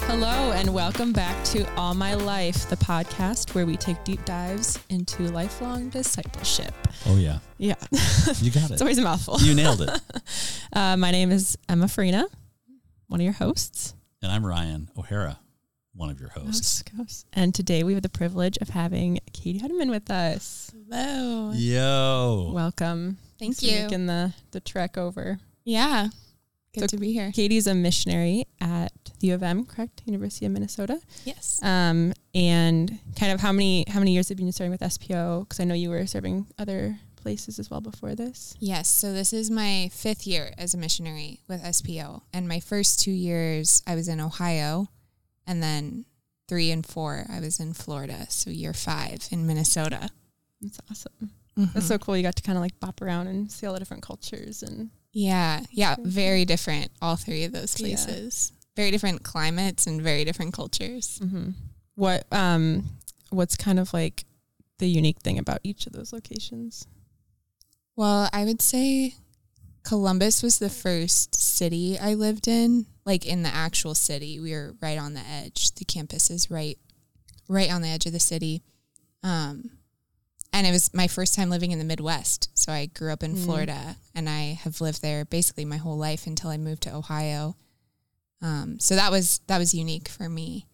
Hello, and welcome back to All My Life, the podcast where we take deep dives into lifelong discipleship. Oh yeah, Yeah, you got it. it's always a mouthful. You nailed it. Uh, my name is Emma Farina, one of your hosts. And I'm Ryan O'Hara, one of your hosts. Host. And today we have the privilege of having Katie Huetteman with us. Hello. Yo. Welcome. Thank Thanks for you. Making the, the trek over. Yeah. Good So- to be here. Katie's a missionary at the U of M, correct? University of Minnesota. Yes. Um, and kind of how many how many years have you been serving with SPO? Because I know you were serving other places as well before this. Yes. So this is my fifth year as a missionary with SPO. And my first two years I was in Ohio. And then three and four I was in Florida. So year five in Minnesota. That's awesome. Mhm. That's so cool. You got to kind of like bop around and see all the different cultures and Yeah. Yeah. Very Very different, all three of those Yeah. places. Very different climates and very different cultures. hmm what um what's kind of like the unique thing about each of those locations. Well, I would say Columbus was the first city I lived in, like in the actual city. We were right on the edge. The campus is right right on the edge of the city. Um and it was my first time living in the Midwest. So I grew up in Mm. Florida and I have lived there basically my whole life until I moved to Ohio. Um so that was that was unique for me.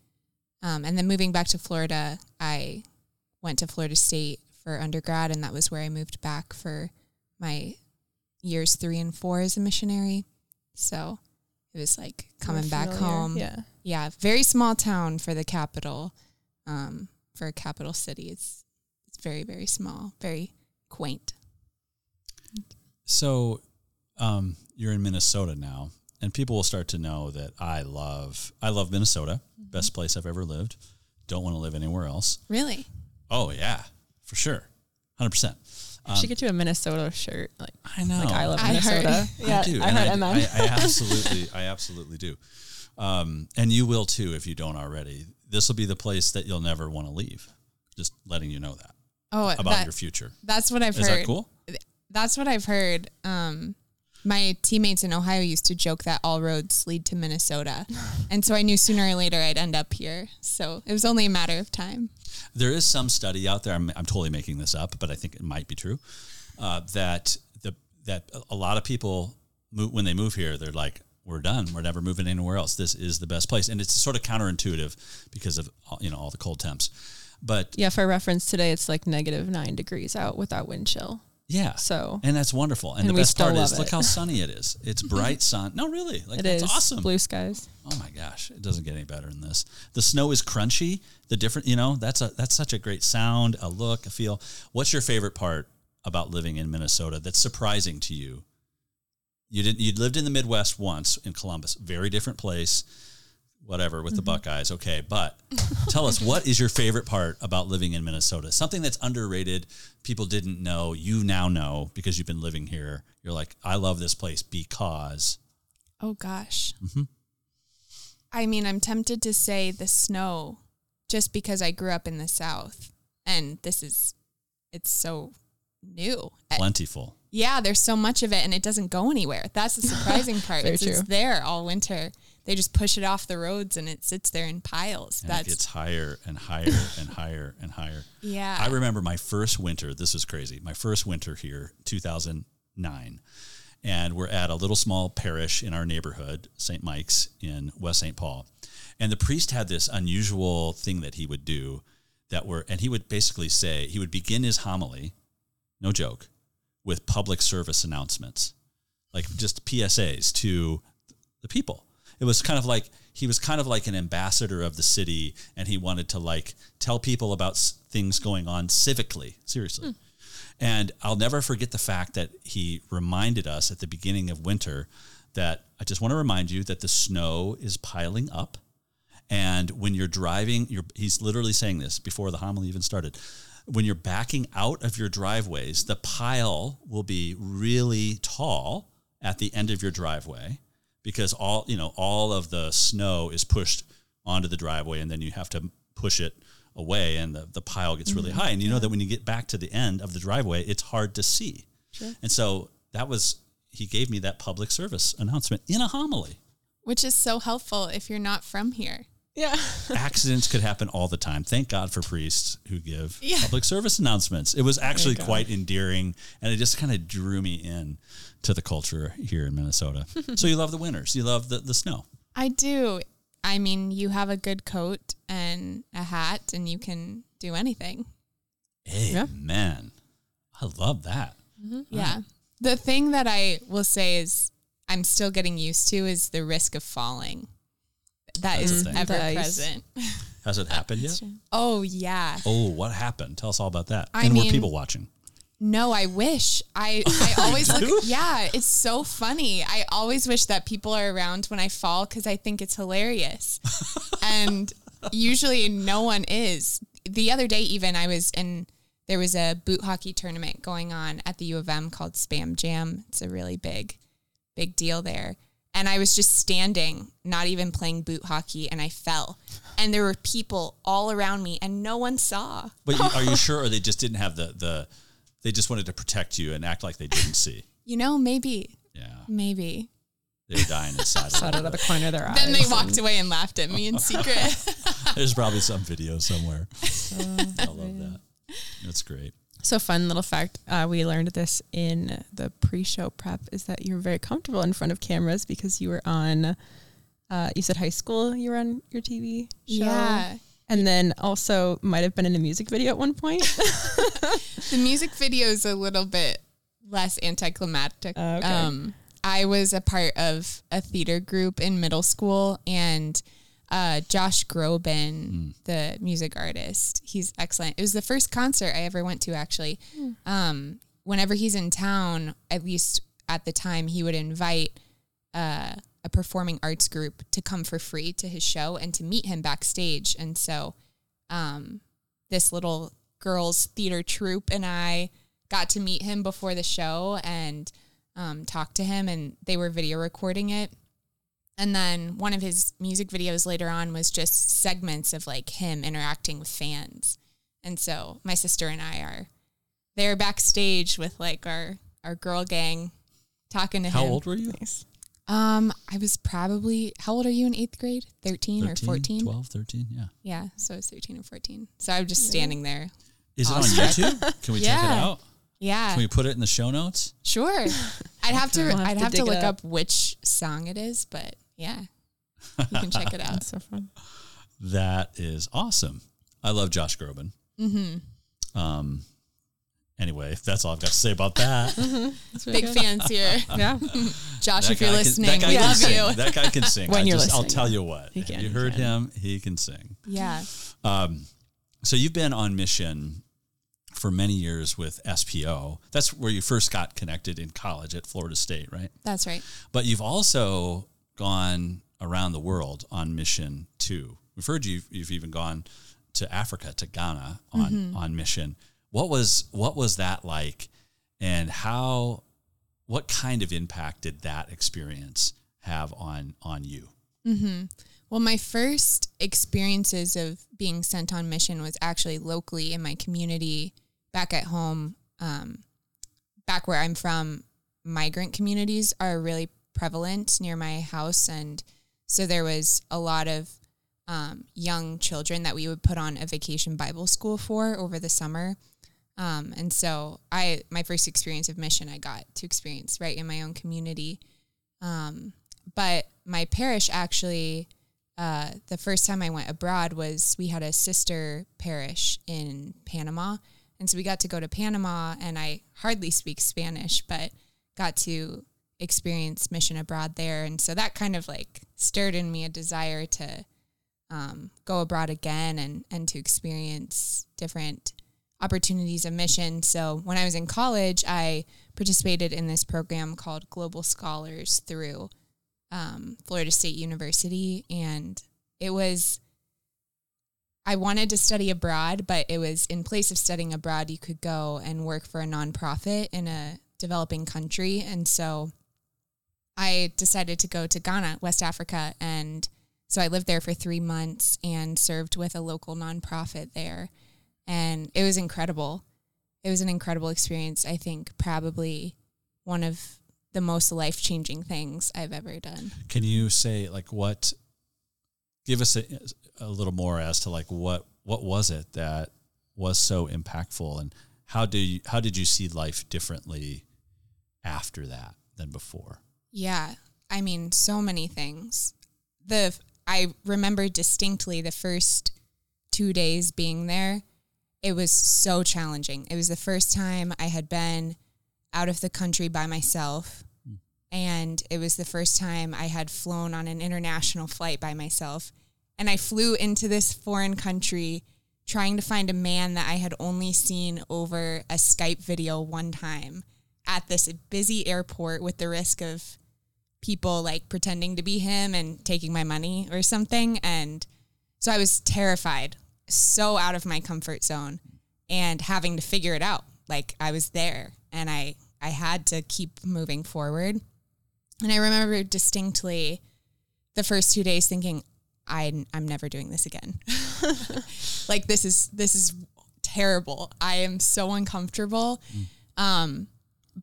Um and then moving back to Florida, I went to Florida State for undergrad and that was where I moved back for my years three and four as a missionary. So it was like coming back home. Yeah. Yeah, very small town for the capital. Um, for a capital city, it's it's very very small, very quaint. So, um, you're in Minnesota now, and people will start to know that I love I love Minnesota. Mm-hmm. Best place I've ever lived. Don't want to live anywhere else. Really? Oh yeah, for sure, hundred percent. I should get you a Minnesota shirt. Like I know. like I love I heard- Minnesota. Yeah, I do. I and heard I, MN. I, I absolutely, I absolutely do. Um, and you will too if you don't already. This will be the place that you'll never want to leave. Just letting you know that Oh, about that, your future. that's what I've Is heard. that cool? That's what I've heard. Um, my teammates in Ohio used to joke that all roads lead to Minnesota, and so I knew sooner or later I'd end up here. So it was only a matter of time. There is some study out there. I'm, I'm totally making this up, but I think it might be true. Uh, that the that a lot of people move, when they move here, they're like, "We're done. We're never moving anywhere else. This is the best place." And it's sort of counterintuitive because of all- you know all the cold temps. But yeah, for reference today it's like negative nine degrees out without wind chill. Yeah, So and that's wonderful. And, And the best part is, love look how sunny it is. It's bright sun. No, really, like it that's is awesome. blue skies. Oh my gosh, it doesn't get any better than this. The snow is crunchy. The different, you know, that's a that's such a great sound, a look, a feel. What's your favorite part about living in Minnesota that's surprising to you? You didn't you lived in the Midwest once in Columbus, very different place, whatever with the Buckeyes. Okay, but tell us what is your favorite part about living in Minnesota? Something that's underrated, people didn't know, you now know because you've been living here. You're like, I love this place because Oh gosh. Mm-hmm. I mean, I'm tempted to say the snow just because I grew up in the South and this is, it's so new. Plentiful. yeah, there's so much of it and it doesn't go anywhere. That's the surprising part. Very it's, it's true. there all winter. They just push it off the roads and it sits there in piles. And That's, it gets higher and higher and higher and higher. yeah. I remember my first winter. This was crazy. My first winter here, 2009. And we're at a little small parish in our neighborhood, St. Mike's in West St. Paul. And the priest had this unusual thing that he would do that were, and he would basically say, he would begin his homily, no joke, with public service announcements, like just PSAs to the people. It was kind of like he was kind of like an ambassador of the city, and he wanted to like tell people about s- things going on civically. Seriously, hmm. and I'll never forget the fact that he reminded us at the beginning of winter that I just want to remind you that the snow is piling up, and when you're driving, you're, he's literally saying this before the homily even started. When you're backing out of your driveways, the pile will be really tall at the end of your driveway because all you know all of the snow is pushed onto the driveway, and then you have to push it away, and the, the pile gets really mm-hmm. high. And you know that when you get back to the end of the driveway, it's hard to see. Sure. And so that was he gave me that public service announcement in a homily. Which is so helpful if you're not from here. Yeah. Accidents could happen all the time. Thank God for priests who give Yeah. public service announcements. It was actually quite endearing, and it just kind of drew me in to the culture here in Minnesota. so you love the winters, you love the, the snow. I do. I mean, you have a good coat and a hat, and you can do anything. Yeah. Amen. I love that. Mm-hmm. Yeah. The thing that I will say is I'm still getting used to is the risk of falling. That That's is ever The ice. present. Has it happened yet? Oh yeah. Oh, what happened? Tell us all about that. I and we're mean- people watching. No, I wish. I I always look Yeah, it's so funny. I always wish that people are around when I fall cuz I think it's hilarious. and usually no one is. The other day even I was in there was a boot hockey tournament going on at the U of M called Spam Jam. It's a really big big deal there. And I was just standing, not even playing boot hockey, and I fell. And there were people all around me, and no one saw. But are you sure, or they just didn't have the the? They just wanted to protect you and act like they didn't see. You know, maybe, Yeah, maybe. they're dying inside. Out of the corner of their eyes. Then they walked away and laughed at me in secret. There's probably some video somewhere. I love that. That's great. So fun little fact. Uh, we learned this in the pre-show prep is that you're very comfortable in front of cameras because you were on. Uh, you said high school. You were on your TV show. yeah. And then also might have been in a music video at one point. The music video is a little bit less anticlimactic. Oh, okay. Um, I was a part of a theater group in middle school, and uh, Josh Groban, the music artist, he's excellent. It was the first concert I ever went to, actually. Um, whenever he's in town, at least at the time, he would invite uh, a performing arts group to come for free to his show and to meet him backstage. And so, um, this little girls theater troupe and I got to meet him before the show and um, talk to him, and they were video recording it. And then one of his music videos later on was just segments of like him interacting with fans. And so my sister and I are there backstage with like our our girl gang talking to How him. How old were you? nice. Um, I was probably how old are you in eighth grade? 13, or 14? 12, 13, yeah. Yeah, so I was 13 or 14. So I was just standing there. Is it on YouTube? Can we check it out? Yeah. Can we put it in the show notes? Sure. I'd have to We'll have I'd have to dig it look up. up which song it is, but yeah. You can check it out. That's so fun. That is awesome. I love Josh Groban. Mm-hmm. Um. Anyway, that's all I've got to say about that. Big fans here. Yeah. Josh, That if you're guy can- listening, that we love sing. you. That guy can sing. When I you're just, I'll tell you what. He can, you he heard can. him? He can sing. Yeah. Um, so you've been on mission for many years with SPO. That's where you first got connected in college at Florida State, right? That's right. But you've also gone around the world on mission too. We've heard you've, you've even gone to Africa, to Ghana on, on mission. What was what was that like, and how? What kind of impact did that experience have on on you? Well, my first experiences of being sent on mission was actually locally in my community back at home. Um, back where I'm from, migrant communities are really prevalent near my house. And so there was a lot of um, young children that we would put on a vacation Bible school for over the summer. Um, and so I, my first experience of mission, I got to experience right in my own community. Um, but my parish actually, uh, the first time I went abroad was we had a sister parish in Panama. And so we got to go to Panama, and I hardly speak Spanish, but got to experience mission abroad there. And so that kind of like stirred in me a desire to um, go abroad again and, and to experience different opportunities of mission. So when I was in college, I participated in this program called Global Scholars through um, Florida State University. And it was, I wanted to study abroad, but it was in place of studying abroad, you could go and work for a nonprofit in a developing country. And so I decided to go to Ghana, West Africa, and So I lived there for three months and served with a local nonprofit there. And it was incredible. It was an incredible experience. I think probably one of the most life changing things I've ever done. Can you say like what? Give us a, a little more as to like what what was it that was so impactful, and how do you how did you see life differently after that than before? Yeah, I mean, so many things. The I remember distinctly the first two days being there. It was so challenging. It was the first time I had been out of the country by myself. Hmm. And it was the first time I had flown on an international flight by myself. And I flew into this foreign country trying to find a man that I had only seen over a Skype video one time at this busy airport with the risk of people like pretending to be him and taking my money or something. And so I was terrified, so out of my comfort zone and having to figure it out. Like I was there and I, I had to keep moving forward. And I remember distinctly the first two days thinking, I, I'm never doing this again. like this is, this is terrible. I am so uncomfortable. Mm. Um,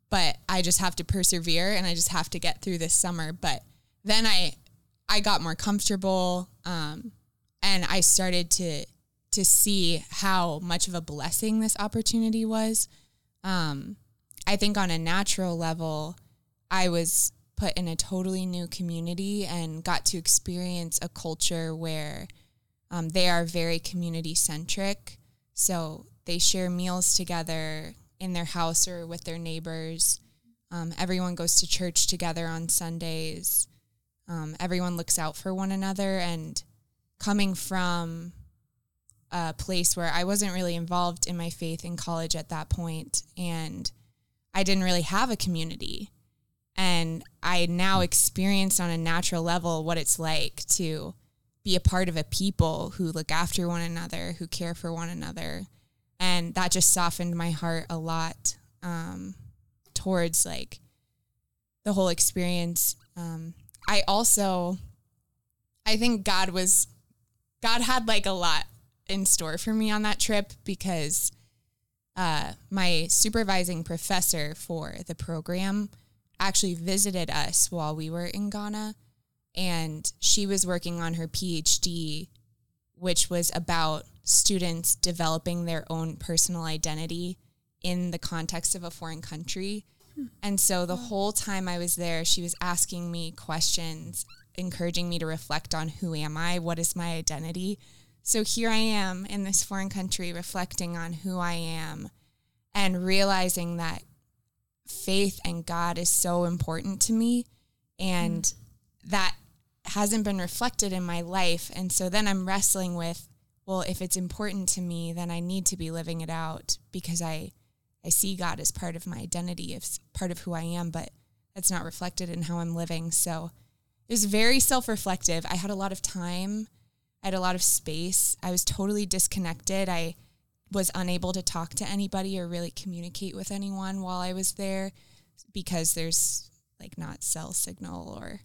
but I just have to persevere and I just have to get through this summer. But then I I got more comfortable um, and I started to to see how much of a blessing this opportunity was. Um, I think on a natural level, I was put in a totally new community and got to experience a culture where um, they are very community centric. So they share meals together in their house or with their neighbors. Um, everyone goes to church together on Sundays. Um, everyone looks out for one another. And coming from a place where I wasn't really involved in my faith in college at that point, and I didn't really have a community. And I now experienced on a natural level what it's like to be a part of a people who look after one another, who care for one another, and that just softened my heart a lot um, towards like the whole experience. Um, I also, I think God was, God had like a lot in store for me on that trip because uh, my supervising professor for the program actually visited us while we were in Ghana, and she was working on her PhD, which was about students developing their own personal identity in the context of a foreign country. Hmm. And so the whole time I was there, she was asking me questions, encouraging me to reflect on who am I? What is my identity? So here I am in this foreign country reflecting on who I am and realizing that faith and God is so important to me and mm. that hasn't been reflected in my life. And so then I'm wrestling with well, if it's important to me, then I need to be living it out because I I see God as part of my identity, as part of who I am, but that's not reflected in how I'm living. So it was very self-reflective. I had a lot of time. I had a lot of space. I was totally disconnected. I was unable to talk to anybody or really communicate with anyone while I was there because there's like not cell signal or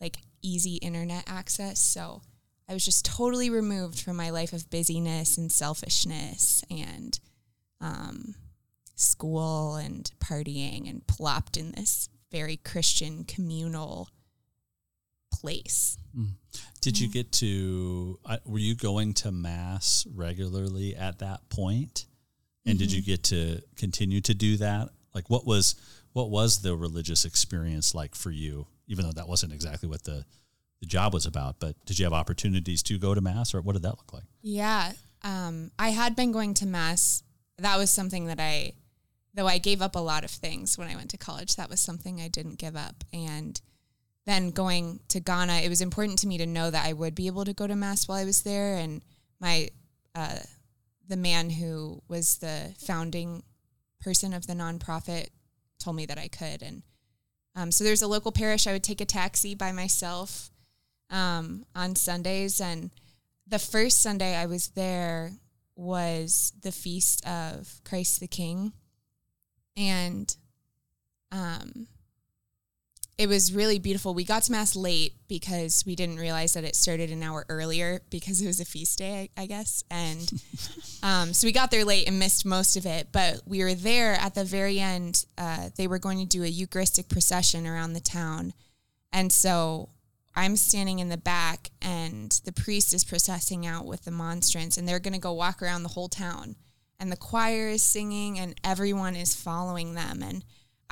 like easy internet access. So I was just totally removed from my life of busyness and selfishness and um, school and partying and plopped in this very Christian communal place. Mm. Did you get to, uh, were you going to Mass regularly at that point? And mm-hmm. did you get to continue to do that? Like what was, what was the religious experience like for you, even though that wasn't exactly what the the job was about. But did you have opportunities to go to mass, or what did that look like? Yeah, um, I had been going to mass. That was something that I, though I gave up a lot of things when I went to college. That was something I didn't give up, and then going to Ghana, it was important to me to know that I would be able to go to mass while I was there. And my, uh, the man who was the founding person of the nonprofit told me that I could, and um, so there's a local parish. I would take a taxi by myself um, on Sundays. And the first Sunday I was there was the feast of Christ the King. And um, it was really beautiful. We got to mass late because we didn't realize that it started an hour earlier because it was a feast day, I, I guess. And um, so we got there late and missed most of it. But we were there at the very end. Uh, they were going to do a Eucharistic procession around the town. And so I'm standing in the back, and the priest is processing out with the monstrance, and they're going to go walk around the whole town. And the choir is singing, and everyone is following them. And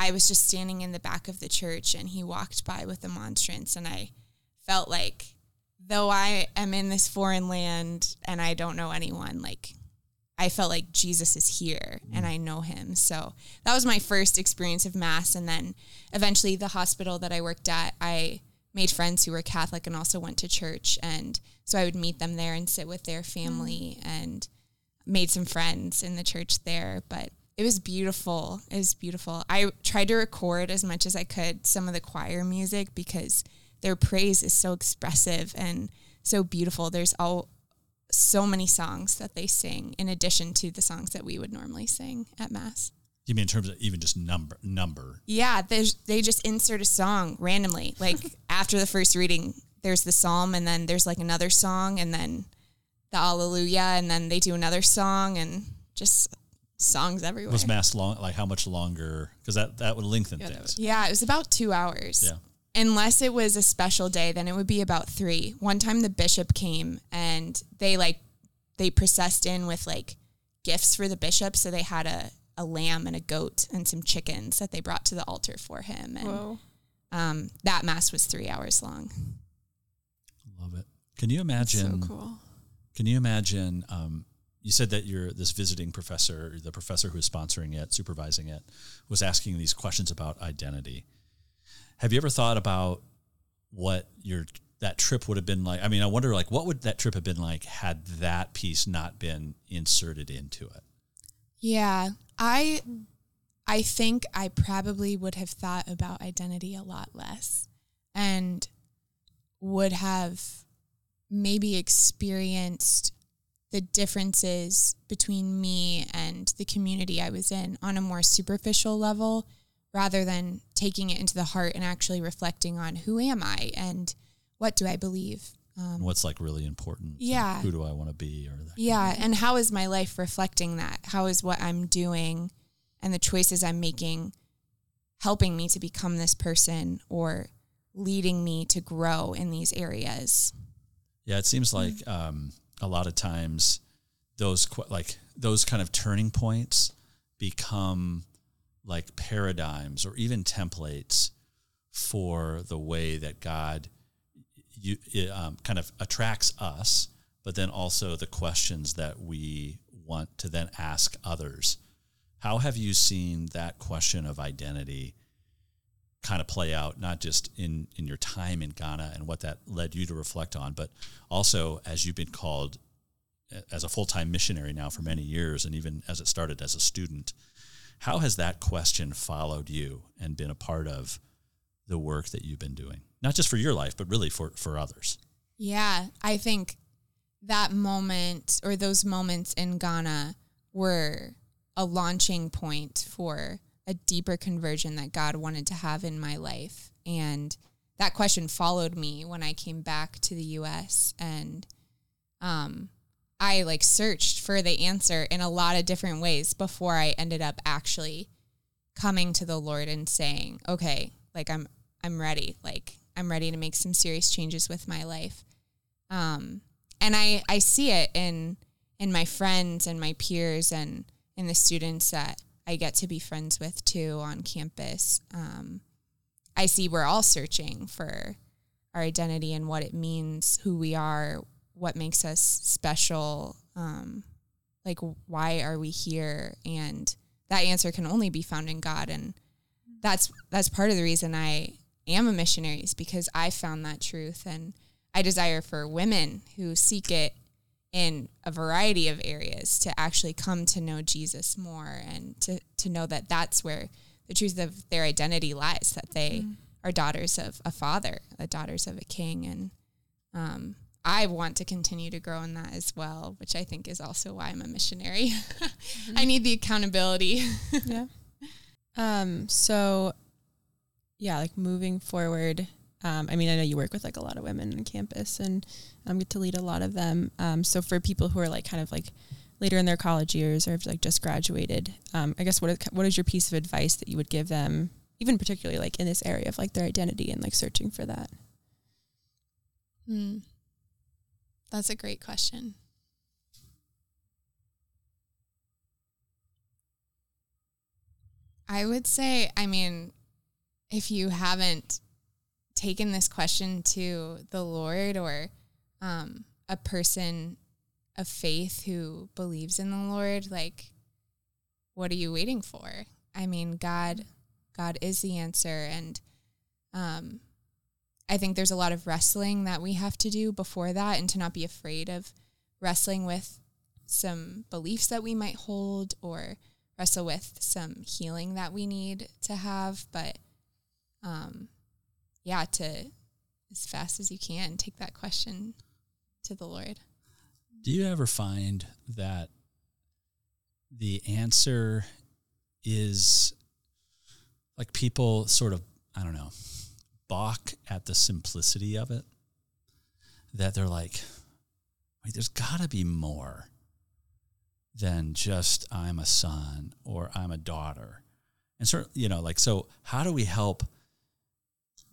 I was just standing in the back of the church and he walked by with a monstrance and I felt like though I am in this foreign land and I don't know anyone, like I felt like Jesus is here and I know him. So that was my first experience of mass and then eventually the hospital that I worked at, I made friends who were Catholic and also went to church and so I would meet them there and sit with their family mm. and made some friends in the church there, but it was beautiful. It was beautiful. I tried to record as much as I could some of the choir music because their praise is so expressive and so beautiful. There's all so many songs that they sing in addition to the songs that we would normally sing at mass. You mean in terms of even just number number? Yeah, they just insert a song randomly. Like after the first reading, there's the psalm, and then there's like another song, and then the Alleluia, and then they do another song, and just songs everywhere. Was mass long? Like how much longer? Because that that would lengthen yeah, things. yeah, it was about two hours. Yeah. Unless it was a special day, then it would be about three. One time the bishop came and they like they processed in with like gifts for the bishop, so they had a a lamb and a goat and some chickens that they brought to the altar for him. And Whoa. Um, that mass was three hours long. Love it. Can you imagine? So cool. Can you imagine um, you said that you're this visiting professor, the professor who is sponsoring it, supervising it, was asking these questions about identity. Have you ever thought about what your that trip would have been like? I mean, I wonder like what would that trip have been like had that piece not been inserted into it? Yeah, I I think I probably would have thought about identity a lot less and would have maybe experienced the differences between me and the community I was in on a more superficial level rather than taking it into the heart and actually reflecting on who am I and what do I believe. Um, What's like really important? Yeah. Who do I want to be? Or yeah, and how is my life reflecting that? How is what I'm doing and the choices I'm making helping me to become this person or leading me to grow in these areas? Yeah, it seems like mm-hmm. um, a lot of times those like those kind of turning points become like paradigms or even templates for the way that God you, um, kind of attracts us, but then also the questions that we want to then ask others. How have you seen that question of identity kind of play out, not just in, in your time in Ghana and what that led you to reflect on, but also as you've been called as a full time missionary now for many years, and even as it started as a student. How has that question followed you and been a part of the work that you've been doing? Not just for your life, but really for, for others. Yeah, I think that moment or those moments in Ghana were a launching point for a deeper conversion that God wanted to have in my life. And that question followed me when I came back to the US and um, I like searched for the answer in a lot of different ways before I ended up actually coming to the Lord and saying, "Okay, like I'm I'm ready. Like I'm ready to make some serious changes with my life." Um, and I I see it in in my friends and my peers and in the students that I get to be friends with too on campus. Um, I see we're all searching for our identity and what it means, who we are, what makes us special. Um, like, why are we here? And that answer can only be found in God. And that's that's part of the reason I am a missionary is because I found that truth, and I desire for women who seek it in a variety of areas to actually come to know Jesus more and to, to know that that's where the truth of their identity lies, that they mm. are daughters of a father, the daughters of a king. And um, I want to continue to grow in that as well, which I think is also why I'm a missionary. mm-hmm. I need the accountability. yeah. Um, so yeah, like moving forward. Um, I mean, I know you work with like a lot of women on campus and um, get to lead a lot of them. Um, so for people who are like kind of like later in their college years or have like just graduated, um, I guess what is, what is your piece of advice that you would give them, even particularly like in this area of like their identity and like searching for that? Hmm. That's a great question. I would say, I mean, if you haven't taken this question to the Lord or um, a person of faith who believes in the Lord, like, what are you waiting for? I mean, God, God is the answer, and um, I think there's a lot of wrestling that we have to do before that, and to not be afraid of wrestling with some beliefs that we might hold or wrestle with some healing that we need to have. But um, yeah, to as fast as you can take that question to the Lord. Do you ever find that the answer is like people sort of, I don't know, balk at the simplicity of it? That they're like, wait, there's got to be more than just I'm a son or I'm a daughter. And sort you know, like, so how do we help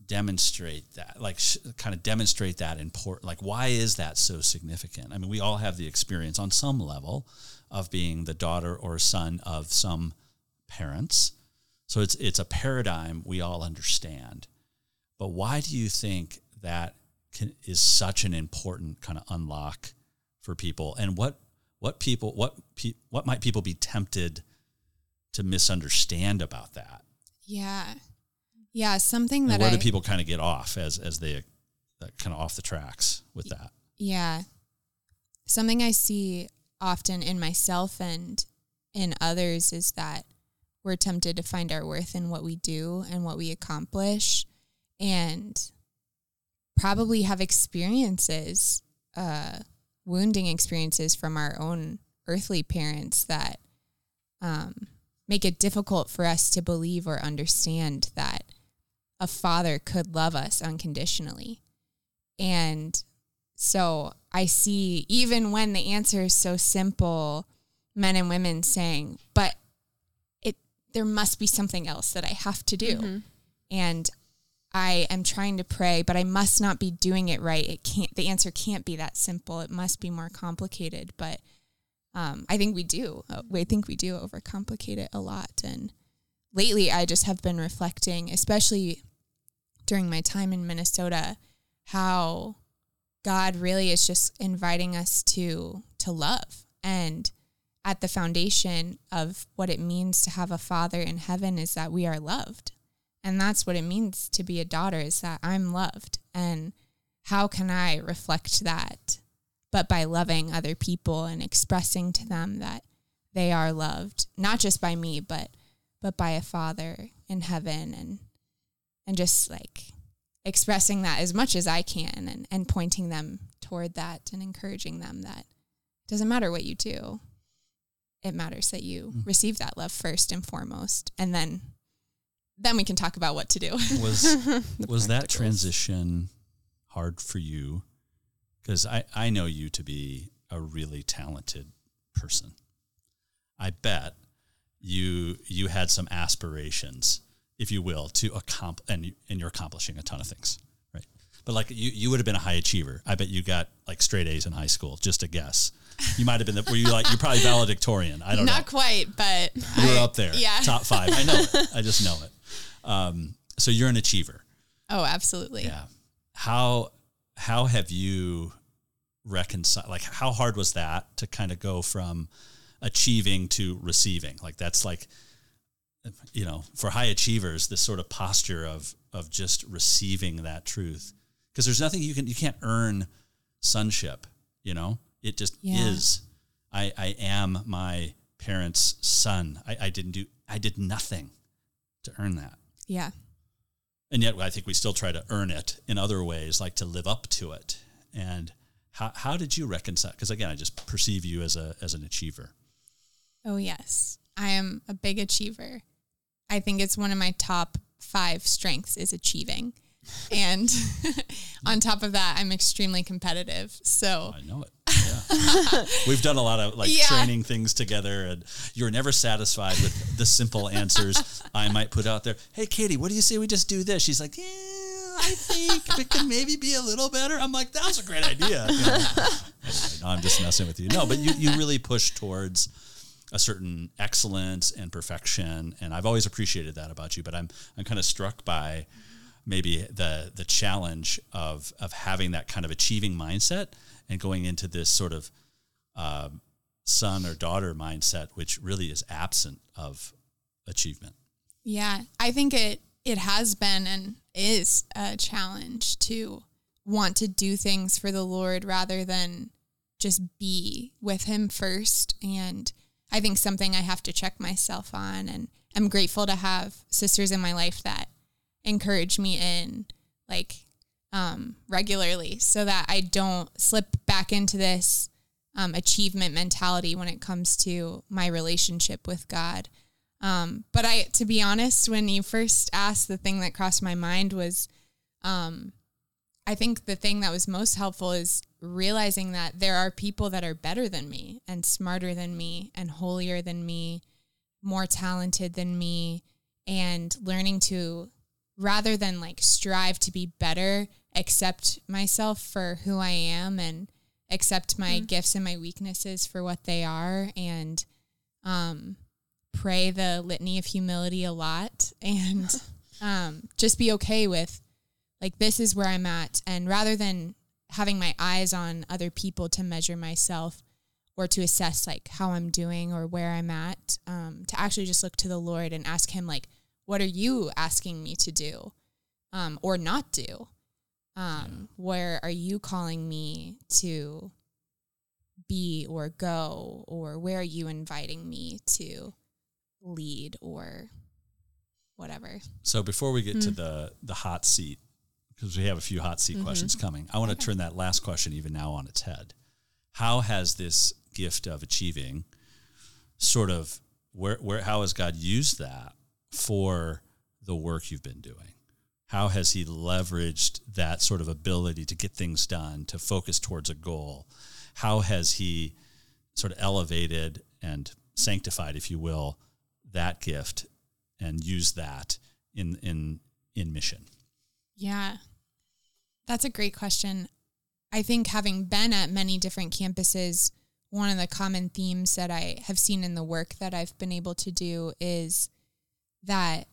demonstrate that, like, sh- kind of demonstrate that important? Like, why is that so significant? I mean, we all have the experience on some level of being the daughter or son of some parents. So it's, it's a paradigm we all understand. But why do you think that can, is such an important kind of unlock for people? And what what people what pe- what might people be tempted to misunderstand about that? Yeah, yeah, something that and where I, do people kind of get off as as they uh, kind of off the tracks with that? Yeah, something I see often in myself and in others is that we're tempted to find our worth in what we do and what we accomplish, and probably have experiences. Uh, wounding experiences from our own earthly parents that um, make it difficult for us to believe or understand that a father could love us unconditionally. And so I see, even when the answer is so simple, men and women saying, but it there must be something else that I have to do. Mm-hmm. And I am trying to pray, but I must not be doing it right. It can't. The answer can't be that simple. It must be more complicated. But um, I think we do. Uh, I think we do overcomplicate it a lot. And lately, I just have been reflecting, especially during my time in Minnesota, how God really is just inviting us to to love and at the foundation of what it means to have a father in heaven is that we are loved and that's what it means to be a daughter is that I'm loved. And how can I reflect that? But by loving other people and expressing to them that they are loved, not just by me, but but by a father in heaven and and just like expressing that as much as I can and, and pointing them toward that and encouraging them that it doesn't matter what you do. It matters that you mm. receive that love first and foremost and then then we can talk about what to do. Was was that transition hard for you? Because I, I know you to be a really talented person. I bet you you had some aspirations, if you will, to accomplish, and, and you're accomplishing a ton of things, right? But like you, you would have been a high achiever. I bet you got like straight A's in high school. Just a guess. You might have been. The, were you like you're probably valedictorian? I don't Not know. Not quite, but you were up there. Yeah, top five. I know it. I just know it. Um, so you're an achiever. Oh, absolutely. Yeah. How how have you reconciled? Like, how hard was that to kind of go from achieving to receiving? Like, that's like, you know, for high achievers, this sort of posture of of just receiving that truth, because there's nothing you can you can't earn sonship. You know, it just yeah. is. I I am my parents' son. I, I didn't do. I did nothing to earn that. Yeah. And yet I think we still try to earn it in other ways, like to live up to it. And how, how did you reconcile? Because again, I just perceive you as a as an achiever. Oh yes, I am a big achiever. I think it's one of my top five strengths is achieving. And on top of that, I'm extremely competitive. So I know it. Yeah. We've done a lot of like Yeah. training things together, and you're never satisfied with the simple answers I might put out there. Hey, Katie, what do you say we just do this? She's like, Yeah, I think it could maybe be a little better. I'm like, That was a great idea. You know. Anyway, no, I'm just messing with you. No, but you, you really push towards a certain excellence and perfection, and I've always appreciated that about you. But I'm I'm kind of struck by maybe the the challenge of of having that kind of achieving mindset and going into this sort of um, son or daughter mindset, which really is absent of achievement. Yeah, I think it it has been and is a challenge to want to do things for the Lord rather than just be with him first and I think something I have to check myself on and I'm grateful to have sisters in my life that encourage me in like um regularly so that I don't slip back into this um, achievement mentality when it comes to my relationship with God. Um, but I, to be honest, when you first asked, the thing that crossed my mind was, um, I think the thing that was most helpful is realizing that there are people that are better than me and smarter than me and holier than me, more talented than me, and learning to, rather than like strive to be better, accept myself for who I am and accept my gifts and my weaknesses for what they are and um, pray the litany of humility a lot and um, just be okay with like this is where I'm at. And rather than having my eyes on other people to measure myself or to assess like how I'm doing or where I'm at um, to actually just look to the Lord and ask him like what are you asking me to do um, or not do? Um, where are you calling me to be or go? Or where are you inviting me to lead or whatever? So before we get to the the hot seat, because we have a few hot seat mm-hmm. questions coming, I want to turn that last question even now on its head. How has this gift of achieving sort of where where how has God used that for the work you've been doing? How has he leveraged that sort of ability to get things done, to focus towards a goal? How has he sort of elevated and sanctified, if you will, that gift and used that in in in mission? Yeah. That's a great question. I think having been at many different campuses, one of the common themes that I have seen in the work that I've been able to do is that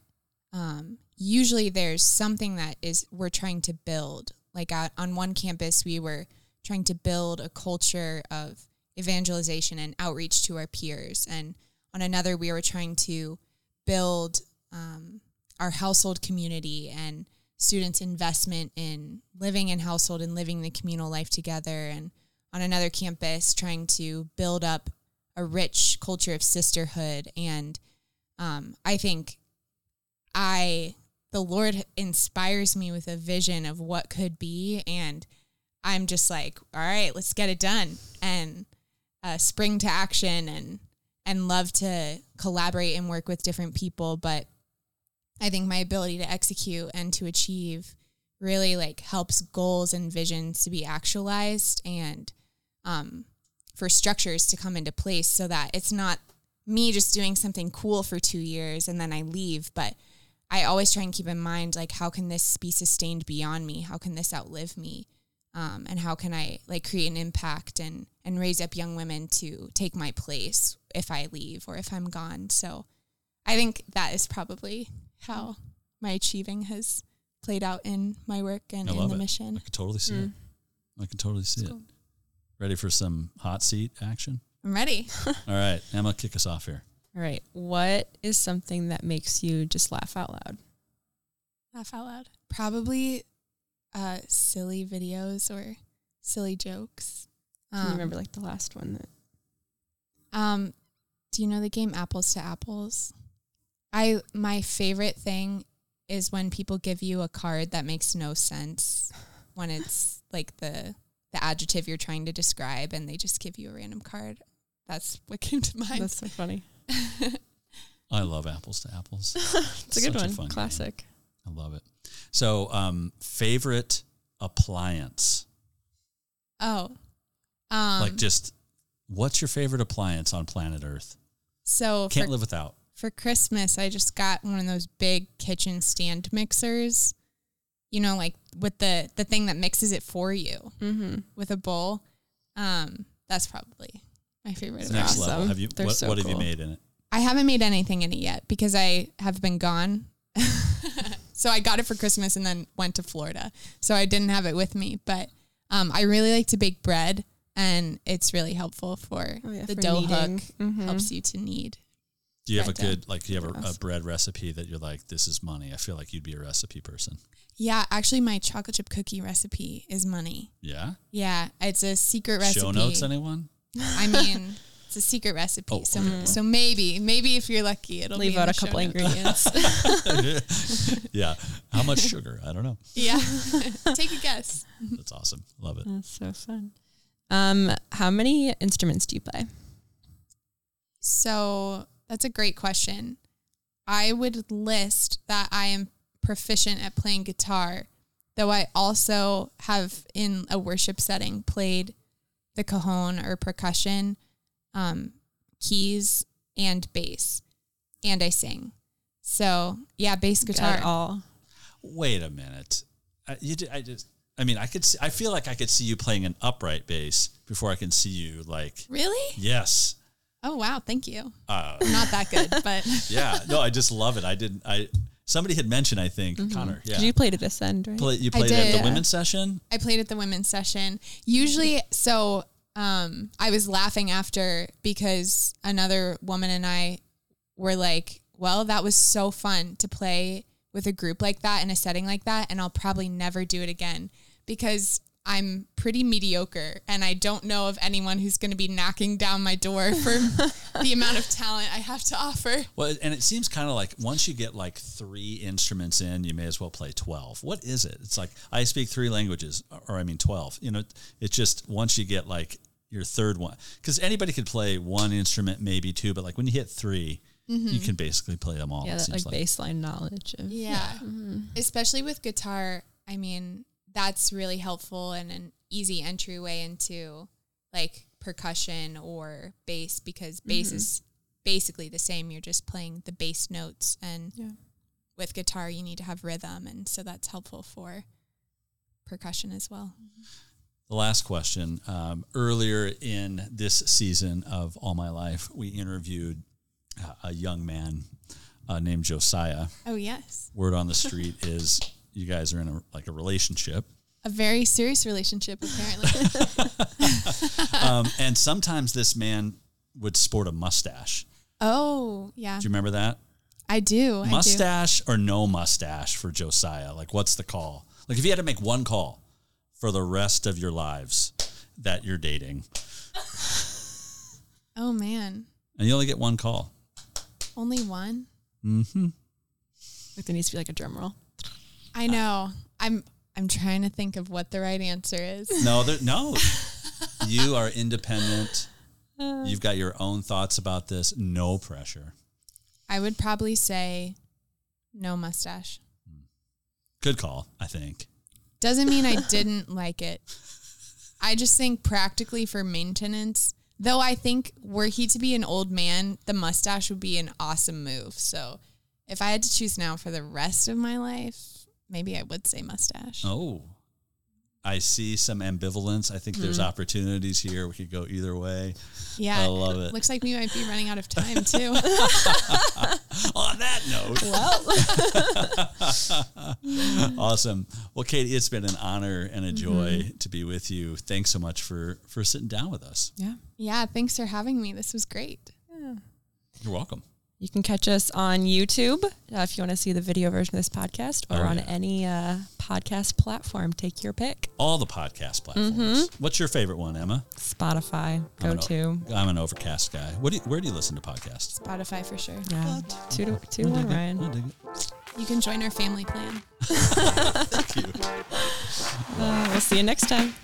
um, usually there's something that is we're trying to build. Like out on one campus, we were trying to build a culture of evangelization and outreach to our peers, and on another, we were trying to build um, our household community and students' investment in living in household and living the communal life together. And on another campus, trying to build up a rich culture of sisterhood. And um, I think I, the Lord inspires me with a vision of what could be. And I'm just like, all right, let's get it done and uh, spring to action and, and love to collaborate and work with different people. But I think my ability to execute and to achieve really like helps goals and visions to be actualized and um, for structures to come into place so that it's not me just doing something cool for two years and then I leave, but I always try and keep in mind like how can this be sustained beyond me? How can this outlive me? Um, and how can I like create an impact and and raise up young women to take my place if I leave or if I'm gone? So I think that is probably how my achieving has played out in my work and I in love the it. mission. I can totally see it. I can totally see it. Ready for some hot seat action? I'm ready. All right, Emma, kick us off here. All right. What is something that makes you just laugh out loud? Laugh out loud. Probably uh, silly videos or silly jokes. Can you Um, remember like the last one that Um, do you know the game Apples to Apples? I my favorite thing is when people give you a card that makes no sense when it's like the the adjective you're trying to describe and they just give you a random card. That's what came to mind. that's so funny. I love apples to apples. It's a good Such one. fun game. Classic. I love it. So, um, favorite appliance? Oh, um, like, just what's your favorite appliance on planet Earth? so Can't for, live without. For Christmas, I just got one of those big kitchen stand mixers. You know, like with the the thing that mixes it for you Mm-hmm. with a bowl. Um, that's probably my favorite. It's They're next appliance. level. Have you? They're What, so what have you made in it? I haven't made anything in it yet because I have been gone. so I got it for Christmas and then went to Florida. So I didn't have it with me, but um, I really like to bake bread and it's really helpful for Oh, yeah, the for dough kneading. hook Mhm. helps you to knead. Do you have a bread good like? Do you have a, a bread recipe that you're like, this is money? I feel like you'd be a recipe person. Yeah, actually my chocolate chip cookie recipe is money. Yeah. Yeah, it's a secret recipe. Show notes, anyone? I mean, it's a secret recipe. Oh, so okay. so maybe maybe if you're lucky it'll Leave be out a couple ingredients. yeah. How much sugar? I don't know. Yeah. Take a guess. That's awesome. Love it. That's so fun. Um, how many instruments do you play? So that's a great question. I would list that I am proficient at playing guitar, though I also have in a worship setting played the cajon or percussion, um, keys, and bass, and I sing. So yeah, bass guitar. Got all. Wait a minute. I, you did, I just. I mean, I could. See, I feel like I could see you playing an upright bass before I can see you like. Really? Yes. Oh wow, thank you. Uh, not that good, but yeah. No, I just love it. I didn't. I somebody had mentioned. I think Connor. Yeah. 'Cause You played at Ascend, right? Play, you I played at did. the women's session. I played at the women's session. Usually, so um, I was laughing after because another woman and I were like, well, that was so fun to play with a group like that in a setting like that. And I'll probably never do it again because I'm pretty mediocre and I don't know of anyone who's going to be knocking down my door for the amount of talent I have to offer. Well, and it seems kind of like once you get like three instruments in, you may as well play 12. What is it? It's like I speak three languages, or I mean 12. You know, it's just once you get like your third one, because anybody could play one instrument, maybe two, but like when you hit 3 mm-hmm. you can basically play them all. yeah, it that like, seems baseline knowledge of Yeah. Mm-hmm. Especially with guitar, I mean, that's really helpful and an easy entryway into like percussion or bass because bass is basically the same. You're just playing the bass notes and Yeah. with guitar you need to have rhythm and so that's helpful for percussion as well. The last question. Um, earlier in this season of All My Life, we interviewed uh, a young man uh, named Josiah. Oh yes. Word on the street is you guys are in a like a relationship. A very serious relationship apparently. um, and sometimes this man would sport a mustache. oh, yeah. Do you remember that? I do. I do. Mustache or no mustache for Josiah? Like, what's the call? Like, if you had to make one call for the rest of your lives that you're dating, Oh man. and you only get one call. Only one? Mm-hmm. Like there needs to be like a drum roll. I uh, know. I'm I'm trying to think of what the right answer is. No, there, no. you are independent. Uh, You've got your own thoughts about this. No pressure. I would probably say no mustache. Good call, I think. Doesn't mean I didn't like it. I just think practically for maintenance, though I think were he to be an old man, the mustache would be an awesome move. So if I had to choose now for the rest of my life, maybe I would say mustache. Oh, I see some ambivalence. I think there's hmm. opportunities here. We could go either way. Yeah. I love it. Looks like we might be running out of time too. On that note, Well. awesome. Well, Katie, it's been an honor and a joy mm-hmm. to be with you. Thanks so much for for sitting down with us. Yeah. yeah, thanks for having me. This was great. You're welcome. You can catch us on YouTube uh, if you want to see the video version of this podcast or Oh, on yeah. any uh, podcast platform. Take your pick. All the podcast platforms. What's your favorite one, Emma? Spotify, go I'm an, to. I'm an Overcast guy. What do you, where do you listen to podcasts? Spotify for sure. Yeah. Two to two to one, Ryan. You can join our family plan. Thank you. Uh, we'll see you next time.